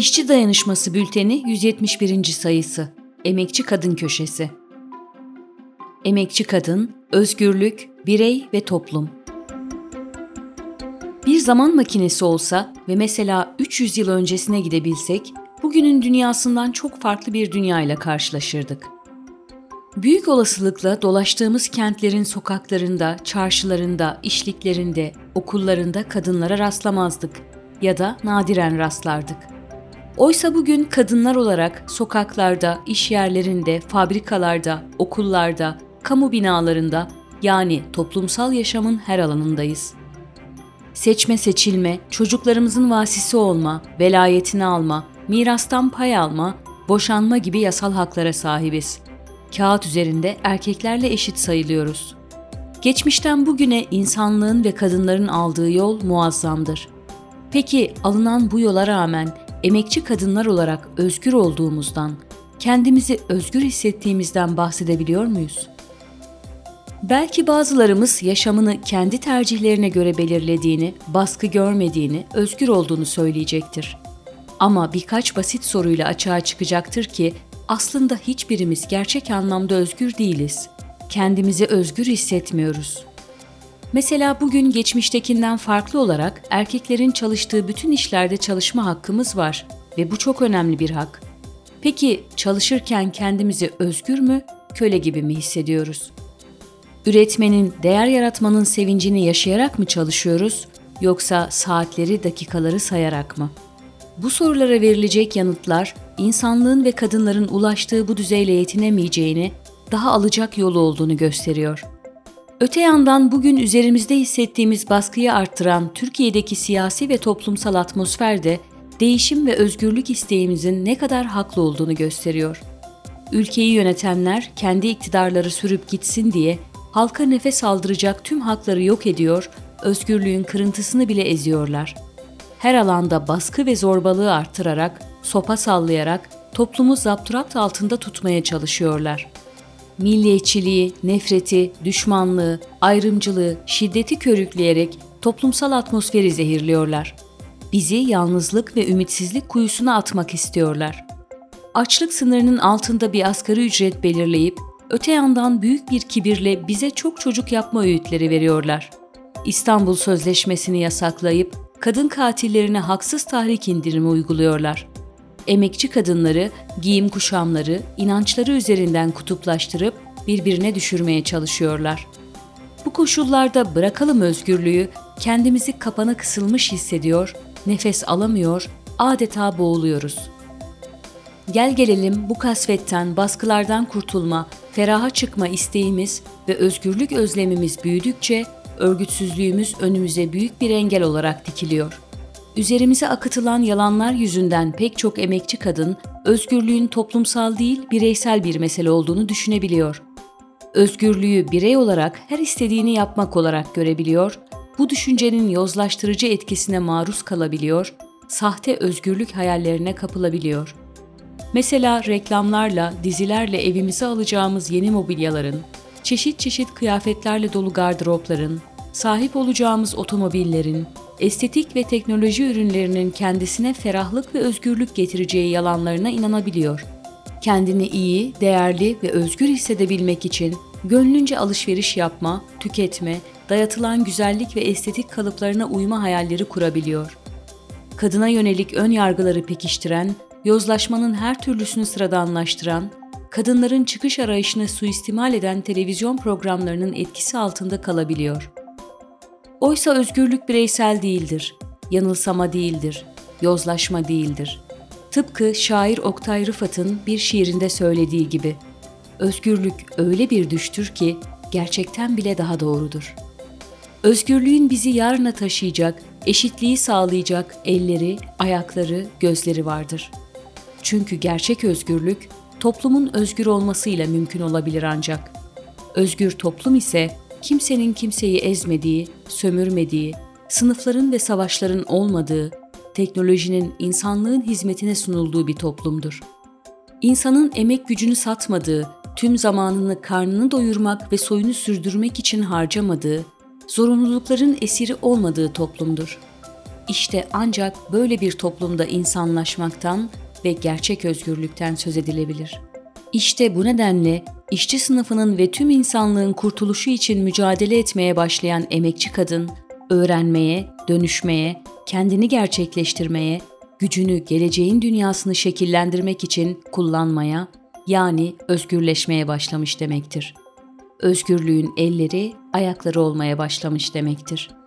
İşçi Dayanışması Bülteni 171. sayısı Emekçi Kadın Köşesi Emekçi Kadın, Özgürlük, Birey ve Toplum Bir zaman makinesi olsa ve mesela 300 yıl öncesine gidebilsek, bugünün dünyasından çok farklı bir dünyayla karşılaşırdık. Büyük olasılıkla dolaştığımız kentlerin sokaklarında, çarşılarında, işliklerinde, okullarında kadınlara rastlamazdık ya da nadiren rastlardık. Oysa bugün kadınlar olarak sokaklarda, iş yerlerinde, fabrikalarda, okullarda, kamu binalarında yani toplumsal yaşamın her alanındayız. Seçme seçilme, çocuklarımızın vasisi olma, velayetini alma, mirastan pay alma, boşanma gibi yasal haklara sahibiz. Kağıt üzerinde erkeklerle eşit sayılıyoruz. Geçmişten bugüne insanlığın ve kadınların aldığı yol muazzamdır. Peki alınan bu yola rağmen emekçi kadınlar olarak özgür olduğumuzdan, kendimizi özgür hissettiğimizden bahsedebiliyor muyuz? Belki bazılarımız yaşamını kendi tercihlerine göre belirlediğini, baskı görmediğini, özgür olduğunu söyleyecektir. Ama birkaç basit soruyla açığa çıkacaktır ki aslında hiçbirimiz gerçek anlamda özgür değiliz. Kendimizi özgür hissetmiyoruz. Mesela bugün geçmiştekinden farklı olarak erkeklerin çalıştığı bütün işlerde çalışma hakkımız var ve bu çok önemli bir hak. Peki çalışırken kendimizi özgür mü, köle gibi mi hissediyoruz? Üretmenin, değer yaratmanın sevincini yaşayarak mı çalışıyoruz yoksa saatleri, dakikaları sayarak mı? Bu sorulara verilecek yanıtlar insanlığın ve kadınların ulaştığı bu düzeyle yetinemeyeceğini, daha alacak yolu olduğunu gösteriyor. Öte yandan bugün üzerimizde hissettiğimiz baskıyı arttıran Türkiye'deki siyasi ve toplumsal atmosfer de değişim ve özgürlük isteğimizin ne kadar haklı olduğunu gösteriyor. Ülkeyi yönetenler kendi iktidarları sürüp gitsin diye halka nefes aldıracak tüm hakları yok ediyor, özgürlüğün kırıntısını bile eziyorlar. Her alanda baskı ve zorbalığı arttırarak, sopa sallayarak toplumu zapturapt altında tutmaya çalışıyorlar.'' Milliyetçiliği, nefreti, düşmanlığı, ayrımcılığı, şiddeti körükleyerek toplumsal atmosferi zehirliyorlar. Bizi yalnızlık ve ümitsizlik kuyusuna atmak istiyorlar. Açlık sınırının altında bir asgari ücret belirleyip öte yandan büyük bir kibirle bize çok çocuk yapma öğütleri veriyorlar. İstanbul Sözleşmesi'ni yasaklayıp kadın katillerine haksız tahrik indirimi uyguluyorlar emekçi kadınları giyim kuşamları, inançları üzerinden kutuplaştırıp birbirine düşürmeye çalışıyorlar. Bu koşullarda bırakalım özgürlüğü, kendimizi kapana kısılmış hissediyor, nefes alamıyor, adeta boğuluyoruz. Gel gelelim bu kasvetten, baskılardan kurtulma, feraha çıkma isteğimiz ve özgürlük özlemimiz büyüdükçe örgütsüzlüğümüz önümüze büyük bir engel olarak dikiliyor.'' Üzerimize akıtılan yalanlar yüzünden pek çok emekçi kadın özgürlüğün toplumsal değil bireysel bir mesele olduğunu düşünebiliyor. Özgürlüğü birey olarak her istediğini yapmak olarak görebiliyor, bu düşüncenin yozlaştırıcı etkisine maruz kalabiliyor, sahte özgürlük hayallerine kapılabiliyor. Mesela reklamlarla, dizilerle evimize alacağımız yeni mobilyaların, çeşit çeşit kıyafetlerle dolu gardıropların, sahip olacağımız otomobillerin, estetik ve teknoloji ürünlerinin kendisine ferahlık ve özgürlük getireceği yalanlarına inanabiliyor. Kendini iyi, değerli ve özgür hissedebilmek için gönlünce alışveriş yapma, tüketme, dayatılan güzellik ve estetik kalıplarına uyma hayalleri kurabiliyor. Kadına yönelik ön yargıları pekiştiren, yozlaşmanın her türlüsünü sıradanlaştıran, kadınların çıkış arayışını suistimal eden televizyon programlarının etkisi altında kalabiliyor.'' Oysa özgürlük bireysel değildir, yanılsama değildir, yozlaşma değildir. Tıpkı şair Oktay Rıfat'ın bir şiirinde söylediği gibi, özgürlük öyle bir düştür ki gerçekten bile daha doğrudur. Özgürlüğün bizi yarına taşıyacak, eşitliği sağlayacak elleri, ayakları, gözleri vardır. Çünkü gerçek özgürlük toplumun özgür olmasıyla mümkün olabilir ancak. Özgür toplum ise kimsenin kimseyi ezmediği, sömürmediği, sınıfların ve savaşların olmadığı, teknolojinin insanlığın hizmetine sunulduğu bir toplumdur. İnsanın emek gücünü satmadığı, tüm zamanını karnını doyurmak ve soyunu sürdürmek için harcamadığı, zorunlulukların esiri olmadığı toplumdur. İşte ancak böyle bir toplumda insanlaşmaktan ve gerçek özgürlükten söz edilebilir. İşte bu nedenle işçi sınıfının ve tüm insanlığın kurtuluşu için mücadele etmeye başlayan emekçi kadın, öğrenmeye, dönüşmeye, kendini gerçekleştirmeye, gücünü geleceğin dünyasını şekillendirmek için kullanmaya, yani özgürleşmeye başlamış demektir. Özgürlüğün elleri, ayakları olmaya başlamış demektir.''